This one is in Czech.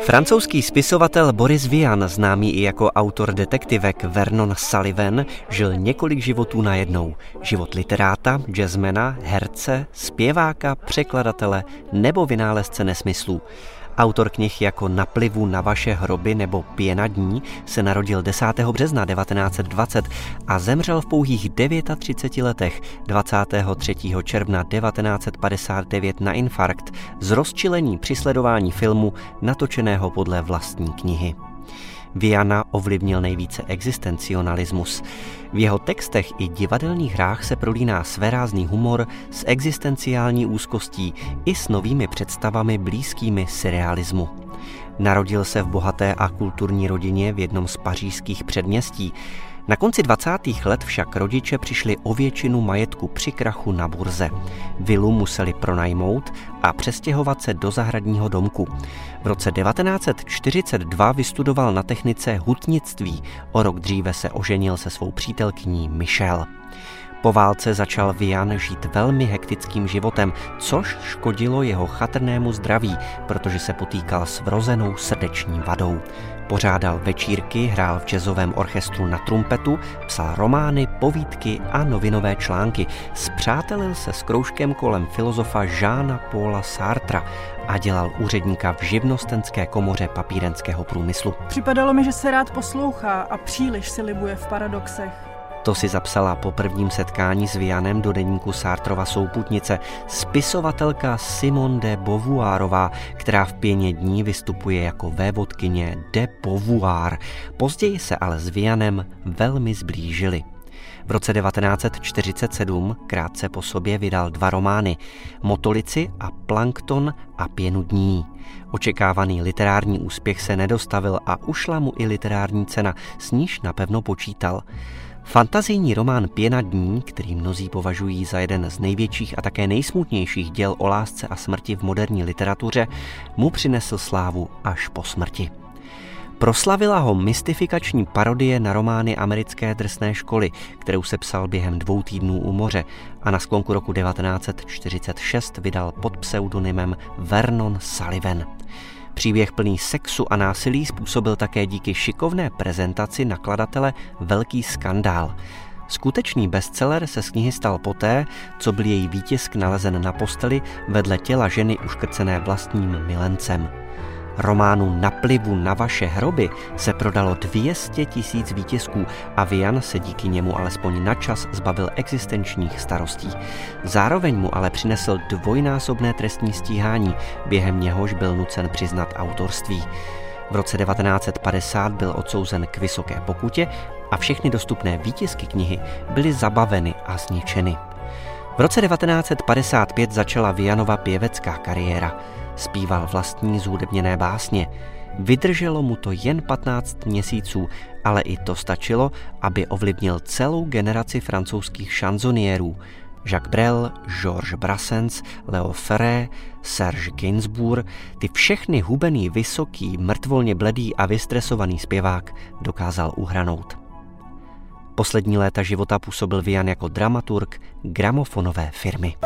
Francouzský spisovatel Boris Vian, známý i jako autor detektivek Vernon Sullivan, žil několik životů najednou. Život literáta, jazzmena, herce, zpěváka, překladatele nebo vynálezce nesmyslů. Autor knih jako Naplivu na vaše hroby nebo Pěna dní se narodil 10. března 1920 a zemřel v pouhých 39 letech 23. června 1959 na infarkt z rozčilení při sledování filmu natočeného podle vlastní knihy. Viana ovlivnil nejvíce existencionalismus. V jeho textech i divadelních hrách se prolíná svérázný humor s existenciální úzkostí i s novými představami blízkými surrealismu. Narodil se v bohaté a kulturní rodině v jednom z pařížských předměstí. Na konci 20. let však rodiče přišli o většinu majetku při krachu na burze. Vilu museli pronajmout a přestěhovat se do zahradního domku. V roce 1942 vystudoval na technice hutnictví, o rok dříve se oženil se svou přítelkyní Michelle. Po válce začal Vian žít velmi hektickým životem, což škodilo jeho chatrnému zdraví, protože se potýkal s vrozenou srdeční vadou. Pořádal večírky, hrál v jazzovém orchestru na trumpetu, psal romány, povídky a novinové články. Spřátelil se s kroužkem kolem filozofa Žána Paula Sartra a dělal úředníka v živnostenské komoře papírenského průmyslu. Připadalo mi, že se rád poslouchá a příliš si libuje v paradoxech. To si zapsala po prvním setkání s Vianem do deníku Sartrova souputnice spisovatelka Simone de Beauvoirová, která v pěně dní vystupuje jako vévodkyně de Beauvoir. Později se ale s Vianem velmi zblížili. V roce 1947 krátce po sobě vydal dva romány Motolici a Plankton a pěnu dní. Očekávaný literární úspěch se nedostavil a ušla mu i literární cena, s níž napevno počítal. Fantazijní román Pěna dní, který mnozí považují za jeden z největších a také nejsmutnějších děl o lásce a smrti v moderní literatuře, mu přinesl slávu až po smrti. Proslavila ho mystifikační parodie na romány americké drsné školy, kterou se psal během dvou týdnů u moře a na sklonku roku 1946 vydal pod pseudonymem Vernon Sullivan. Příběh plný sexu a násilí způsobil také díky šikovné prezentaci nakladatele velký skandál. Skutečný bestseller se z knihy stal poté, co byl její výtisk nalezen na posteli vedle těla ženy uškrcené vlastním milencem románu Naplivu na vaše hroby se prodalo 200 tisíc výtisků a Vian se díky němu alespoň na čas zbavil existenčních starostí. Zároveň mu ale přinesl dvojnásobné trestní stíhání, během něhož byl nucen přiznat autorství. V roce 1950 byl odsouzen k vysoké pokutě a všechny dostupné výtisky knihy byly zabaveny a zničeny. V roce 1955 začala Vianova pěvecká kariéra zpíval vlastní zúdebněné básně. Vydrželo mu to jen 15 měsíců, ale i to stačilo, aby ovlivnil celou generaci francouzských šanzoniérů. Jacques Brel, Georges Brassens, Leo Ferré, Serge Gainsbourg, ty všechny hubený, vysoký, mrtvolně bledý a vystresovaný zpěvák dokázal uhranout. Poslední léta života působil Vian jako dramaturg gramofonové firmy.